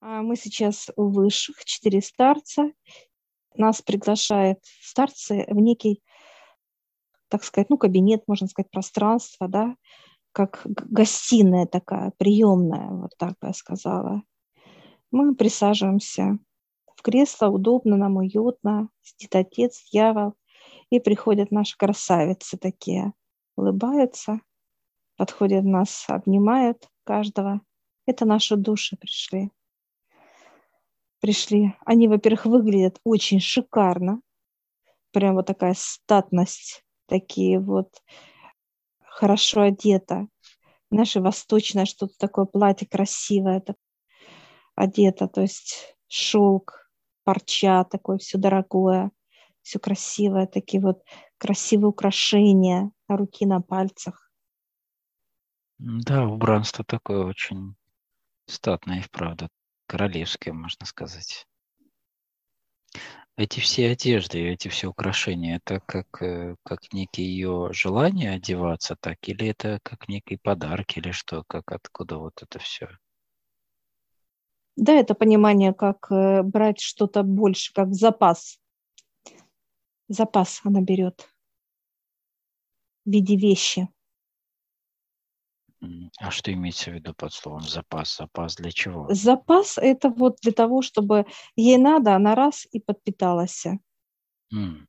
А мы сейчас у высших, четыре старца. Нас приглашает старцы в некий, так сказать, ну, кабинет, можно сказать, пространство, да, как гостиная такая, приемная, вот так бы я сказала. Мы присаживаемся в кресло, удобно, нам уютно, сидит отец, дьявол, и приходят наши красавицы такие, улыбаются, подходят нас, обнимают каждого. Это наши души пришли пришли. Они, во-первых, выглядят очень шикарно. Прям вот такая статность, такие вот хорошо одета. Наше восточное что-то такое платье красивое это одето, то есть шелк, парча такое все дорогое, все красивое, такие вот красивые украшения на руки, на пальцах. Да, убранство такое очень статное и вправду королевское, можно сказать. Эти все одежды, эти все украшения, это как, э, как некие ее желание одеваться так, или это как некий подарок, или что, как откуда вот это все? Да, это понимание, как э, брать что-то больше, как запас. Запас она берет в виде вещи. А что имеется в виду под словом запас? Запас для чего? Запас – это вот для того, чтобы ей надо, она раз и подпиталась. Mm.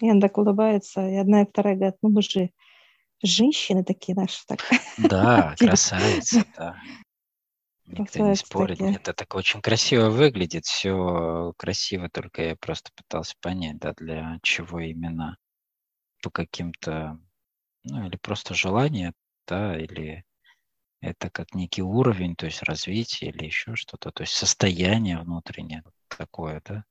И она так улыбается, и одна и вторая говорят, ну мы же женщины такие наши. Так. Да, красавицы, да. Никто не спорит. Такие. Это так очень красиво выглядит, все красиво, только я просто пытался понять, да, для чего именно, по каким-то, ну или просто желание да, или это как некий уровень, то есть развитие или еще что-то, то есть состояние внутреннее такое, да?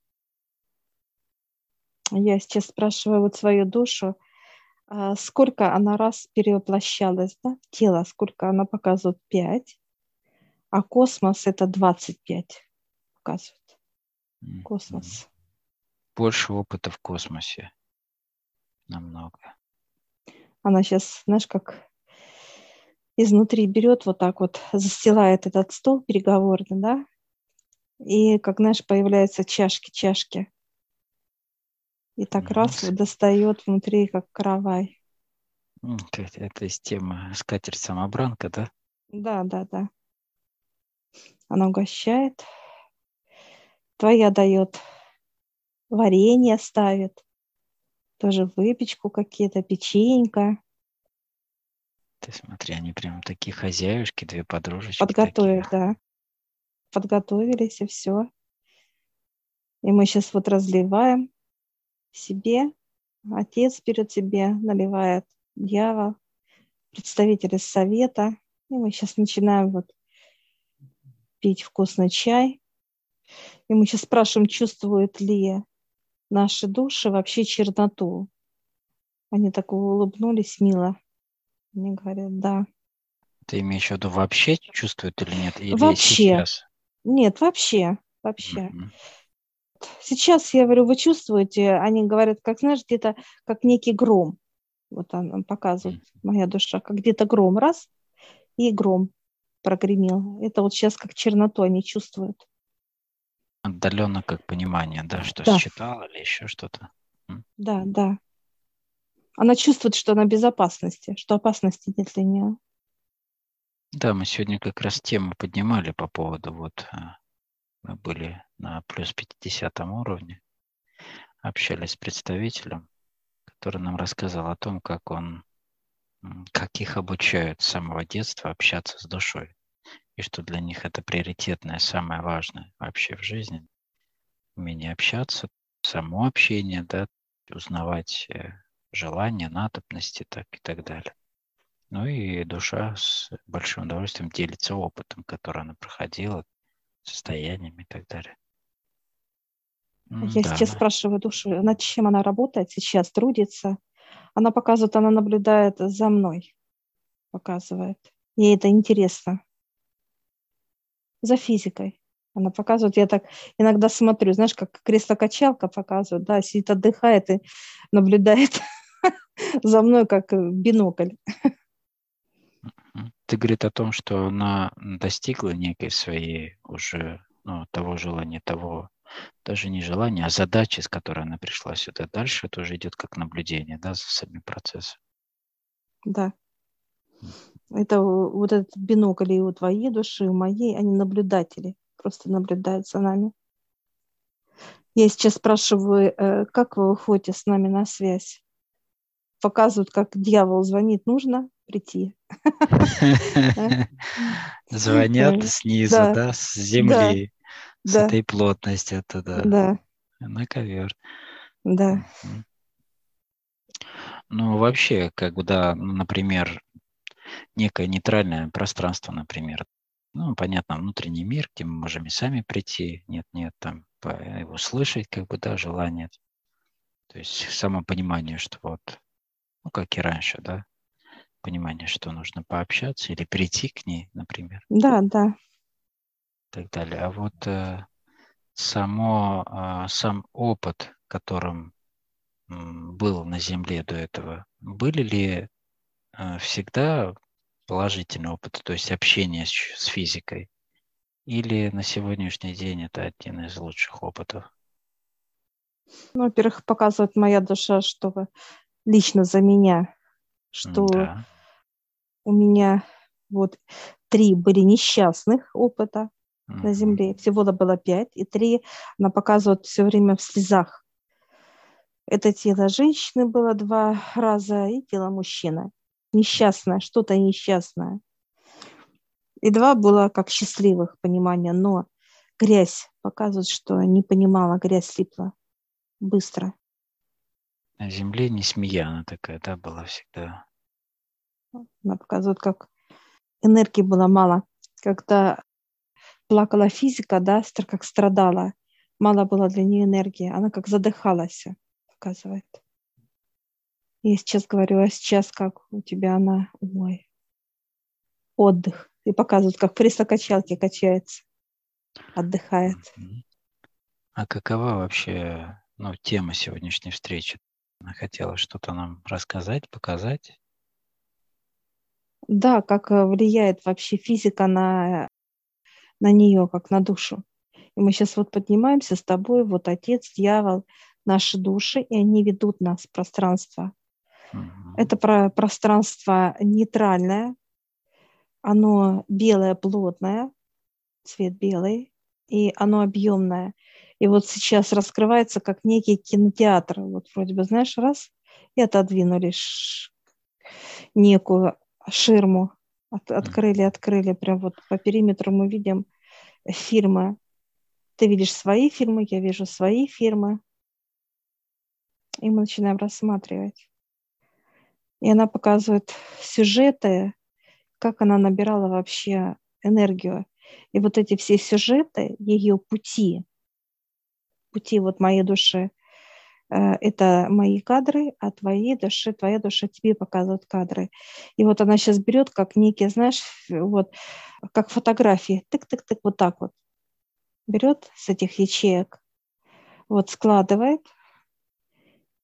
Я сейчас спрашиваю вот свою душу, а сколько она раз перевоплощалась, да, в тело, сколько она показывает? Пять, а космос это 25 показывает. Космос. Больше опыта в космосе. Намного. Она сейчас, знаешь, как изнутри берет вот так вот, застилает этот стол переговорный, да, и, как знаешь, появляются чашки-чашки. И так mm-hmm. раз достает внутри, как каравай. Это, это из темы скатерть-самобранка, да? Да, да, да. Она угощает. Твоя дает варенье ставит. Тоже выпечку какие-то, печенька. Ты смотри, они прям такие хозяюшки, две подружечки. Подготовили, да. Подготовились, и все. И мы сейчас вот разливаем себе. Отец берет себе, наливает дьявол, представители совета. И мы сейчас начинаем вот пить вкусный чай. И мы сейчас спрашиваем, чувствуют ли наши души вообще черноту. Они так улыбнулись мило. Мне говорят, да. Ты имеешь в виду вообще чувствуют или нет? Или вообще. Сейчас? Нет, вообще. Вообще. Mm-hmm. Сейчас я говорю, вы чувствуете, они говорят, как знаешь, где-то как некий гром. Вот он показывает, mm-hmm. моя душа, как где-то гром раз, и гром прогремел. Это вот сейчас как черноту они чувствуют. Отдаленно как понимание, да, что да. считал или еще что-то. Да, да. Она чувствует, что она в безопасности, что опасности нет для нее. Да, мы сегодня как раз тему поднимали по поводу, вот э, мы были на плюс 50 уровне, общались с представителем, который нам рассказал о том, как он, как их обучают с самого детства общаться с душой, и что для них это приоритетное, самое важное вообще в жизни, умение общаться, само общение, да, узнавать э, желания, надобности так и так далее. Ну и душа с большим удовольствием делится опытом, который она проходила, состояниями и так далее. Я да. сейчас спрашиваю душу, над чем она работает сейчас, трудится. Она показывает, она наблюдает за мной, показывает. Ей это интересно. За физикой. Она показывает, я так иногда смотрю, знаешь, как кресло-качалка показывает, да, сидит, отдыхает и наблюдает за мной как э, бинокль. это говорит о том, что она достигла некой своей уже ну, того желания, того даже не желания, а задачи, с которой она пришла сюда. Дальше это уже идет как наблюдение, да, за самим процессом. Да. Это вот этот бинокль и у твоей души, и у моей, они наблюдатели, просто наблюдают за нами. Я сейчас спрашиваю, э, как вы выходите с нами на связь? Показывают, как дьявол звонит, нужно прийти. Звонят снизу, да, с земли, с этой плотностью туда. Да. На ковер. Да. Ну, вообще, как бы, да, ну, например, некое нейтральное пространство, например. Ну, понятно, внутренний мир, где мы можем и сами прийти. Нет, нет, там его слышать, как бы, да, желание. То есть само понимание, что вот, ну, как и раньше, да, понимание, что нужно пообщаться или прийти к ней, например. Да, да. И так далее. А вот э, само, э, сам опыт, которым был на Земле до этого, были ли э, всегда положительный опыт, то есть общение с, с физикой? Или на сегодняшний день это один из лучших опытов? Ну, во-первых, показывает моя душа, что лично за меня, что да. у меня вот три были несчастных опыта mm-hmm. на Земле, всего было пять, и три она показывает все время в слезах. Это тело женщины было два раза и тело мужчины несчастное, что-то несчастное. И два было как счастливых понимания, но грязь показывает, что не понимала, грязь слипла быстро. На земле не смея она такая, да, была всегда. Она показывает, как энергии было мало. Когда плакала физика, да, как страдала, мало было для нее энергии. Она как задыхалась, показывает. Я сейчас говорю, а сейчас как у тебя она, ой, отдых. И показывают, как в кресло-качалке качается, отдыхает. А какова вообще ну, тема сегодняшней встречи? Она хотела что-то нам рассказать, показать? Да, как э, влияет вообще физика на, на нее, как на душу. И мы сейчас вот поднимаемся с тобой, вот отец, дьявол, наши души, и они ведут нас в пространство это про пространство нейтральное, оно белое, плотное, цвет белый, и оно объемное. И вот сейчас раскрывается как некий кинотеатр. Вот вроде бы, знаешь, раз, и отодвинули некую ширму, от, открыли, открыли, прям вот по периметру мы видим фильмы. Ты видишь свои фильмы, я вижу свои фильмы. И мы начинаем рассматривать. И она показывает сюжеты, как она набирала вообще энергию. И вот эти все сюжеты, ее пути, пути вот моей души, э, это мои кадры, а твоей души, твоя душа тебе показывает кадры. И вот она сейчас берет, как некие, знаешь, вот, как фотографии, тык-тык-тык, вот так вот. Берет с этих ячеек, вот складывает,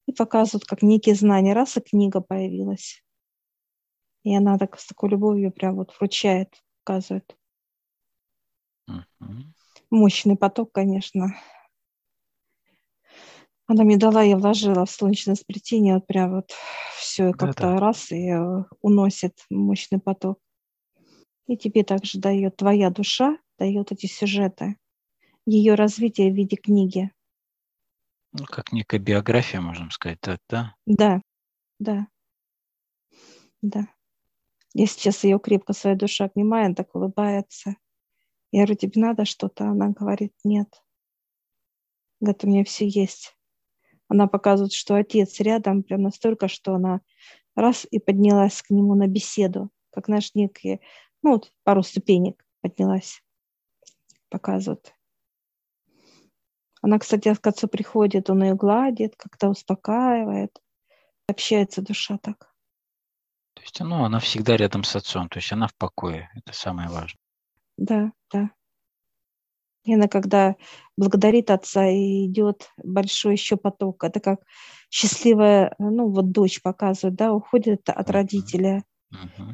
и показывают как некие знания. Раз и книга появилась. И она так с такой любовью прям вот вручает, показывает. Uh-huh. Мощный поток, конечно. Она мне дала, я вложила в солнечное сплетение, вот прям вот все как-то Да-да. раз и э, уносит мощный поток. И тебе также дает твоя душа, дает эти сюжеты, ее развитие в виде книги. Ну, как некая биография, можно сказать так, да? Да, да, да. Я сейчас ее крепко, своя душа обнимаю, она так улыбается. Я говорю, тебе надо что-то? Она говорит, нет. Говорит, у меня все есть. Она показывает, что отец рядом, прям настолько, что она раз и поднялась к нему на беседу, как наш некие, ну, вот пару ступенек поднялась, показывает. Она, кстати, к отцу приходит, он ее гладит, как-то успокаивает. Общается душа так. То есть ну, она всегда рядом с отцом, то есть она в покое. Это самое важное. Да, да. И она, когда благодарит отца, и идет большой еще поток. Это как счастливая, ну вот дочь показывает, да, уходит от родителя. Uh-huh.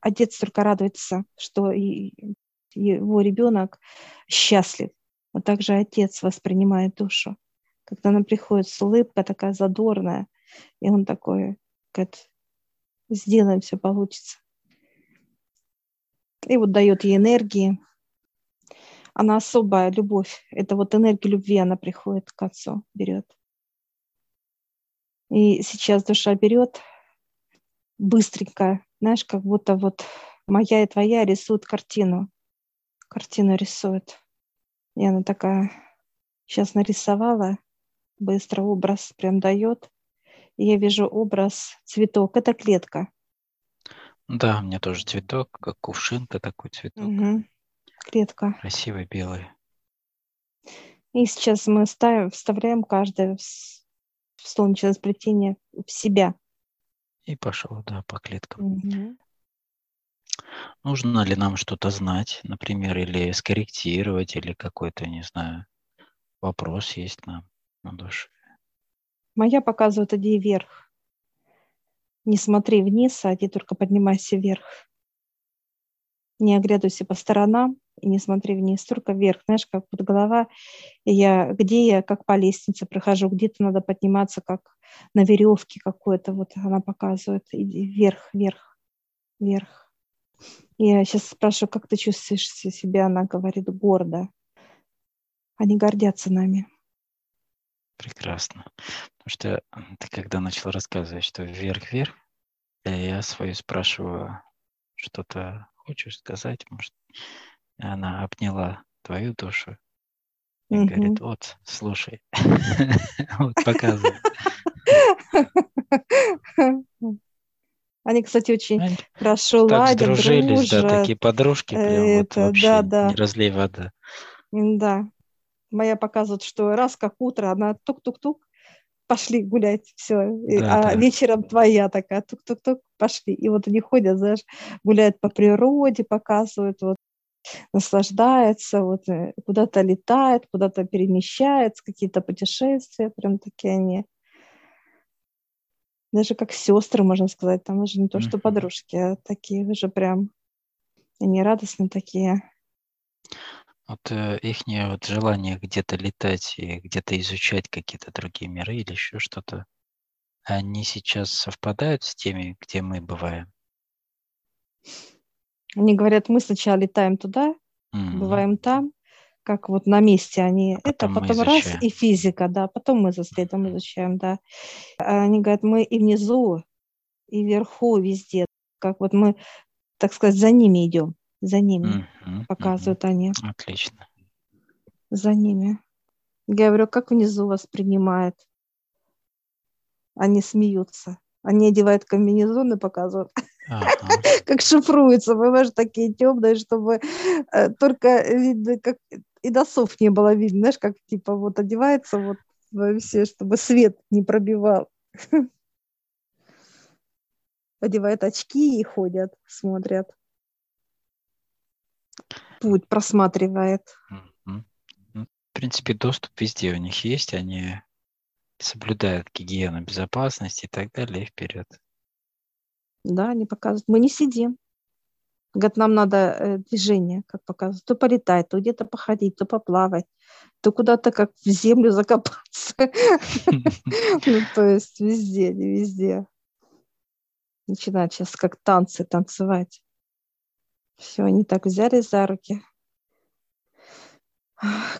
отец только радуется, что его ребенок счастлив. Вот так же отец воспринимает душу. Когда она приходит с улыбкой такая задорная, и он такой, говорит, сделаем, все получится. И вот дает ей энергии. Она особая любовь. Это вот энергия любви, она приходит к отцу, берет. И сейчас душа берет быстренько, знаешь, как будто вот моя и твоя рисуют картину. Картину рисует. И она такая сейчас нарисовала, быстро образ прям дает. И я вижу образ цветок. Это клетка. Да, у меня тоже цветок, как кувшинка такой цветок. Угу. Клетка. Красивый белый. И сейчас мы ставим, вставляем каждое в, солнечное сплетение в себя. И пошел, да, по клеткам. Угу. Нужно ли нам что-то знать, например, или скорректировать, или какой-то, не знаю, вопрос есть нам на душе? Моя показывает иди вверх. Не смотри вниз, а иди только поднимайся вверх. Не оглядывайся по сторонам и не смотри вниз, только вверх. Знаешь, как под голова. Я, где я, как по лестнице прохожу, где-то надо подниматься, как на веревке какой-то. Вот она показывает. Иди вверх, вверх, вверх. Я сейчас спрашиваю, как ты чувствуешь себя? Она говорит, гордо. Они гордятся нами. Прекрасно. Потому что ты когда начал рассказывать, что вверх-вверх, я свою спрашиваю, что-то хочешь сказать, может, она обняла твою душу и угу. говорит, вот, слушай, вот показывай. Они, кстати, очень Они хорошо так ладят, сдружились, дружат. да, такие подружки, прям Это, вот вообще да, да. не разлей вода. Да. Моя показывает, что раз как утро, она тук-тук-тук, пошли гулять, все. Да, а да. вечером твоя такая, тук-тук-тук, пошли. И вот они ходят, знаешь, гуляют по природе, показывают, вот, наслаждаются, вот, э, куда-то летают, куда-то перемещаются, какие-то путешествия, прям такие они. Даже как сестры, можно сказать, там уже не то, что подружки, а такие уже прям, они радостные такие. Вот э, их вот желание где-то летать и где-то изучать какие-то другие миры или еще что-то, они сейчас совпадают с теми, где мы бываем? Они говорят, мы сначала летаем туда, mm-hmm. бываем там, как вот на месте они, а это потом раз и физика, да, потом мы за следом изучаем, да. Они говорят, мы и внизу, и вверху, везде, как вот мы, так сказать, за ними идем за ними, угу, показывают угу. они. Отлично. За ними. Я говорю, как внизу вас принимают? Они смеются. Они одевают комбинезоны, показывают, ага. как шифруются, понимаешь, такие темные, чтобы э, только видно, как и носов не было видно, знаешь, как типа вот одевается вот все, чтобы свет не пробивал. Одевают очки и ходят, смотрят путь просматривает. В принципе, доступ везде у них есть, они соблюдают гигиену, безопасность и так далее, и вперед. Да, они показывают. Мы не сидим. Говорят, нам надо э, движение, как показывают. То полетать, то где-то походить, то поплавать, то куда-то как в землю закопаться. Ну, то есть везде, не везде. Начинают сейчас как танцы танцевать. Все, они так взяли за руки.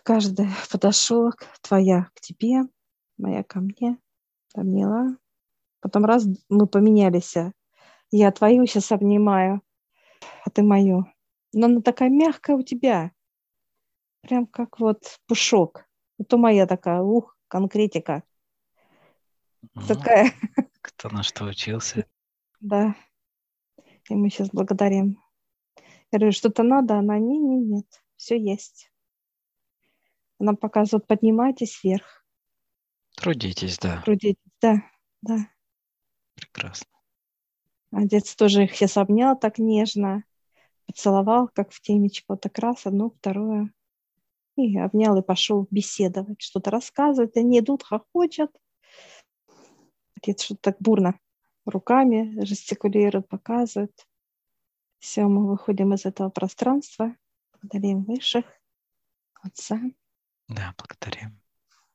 Каждый подошел, твоя к тебе, моя ко мне, обняла. Потом раз мы поменялись. Я твою сейчас обнимаю, а ты мою. Но она такая мягкая у тебя. Прям как вот пушок. Это моя такая, ух, конкретика. Ну, такая. Кто на что учился. Да. И мы сейчас благодарим я говорю, что-то надо, она, не, не, нет, все есть. Она показывает, поднимайтесь вверх. Трудитесь, да. Трудитесь, да, да. Прекрасно. Отец тоже их сейчас обнял так нежно, поцеловал, как в темечко, так раз, одно, второе. И обнял и пошел беседовать, что-то рассказывать. Они идут, хохочут. Отец что-то так бурно руками жестикулирует, показывает Все, мы выходим из этого пространства, благодарим высших, Отца. Да, благодарим.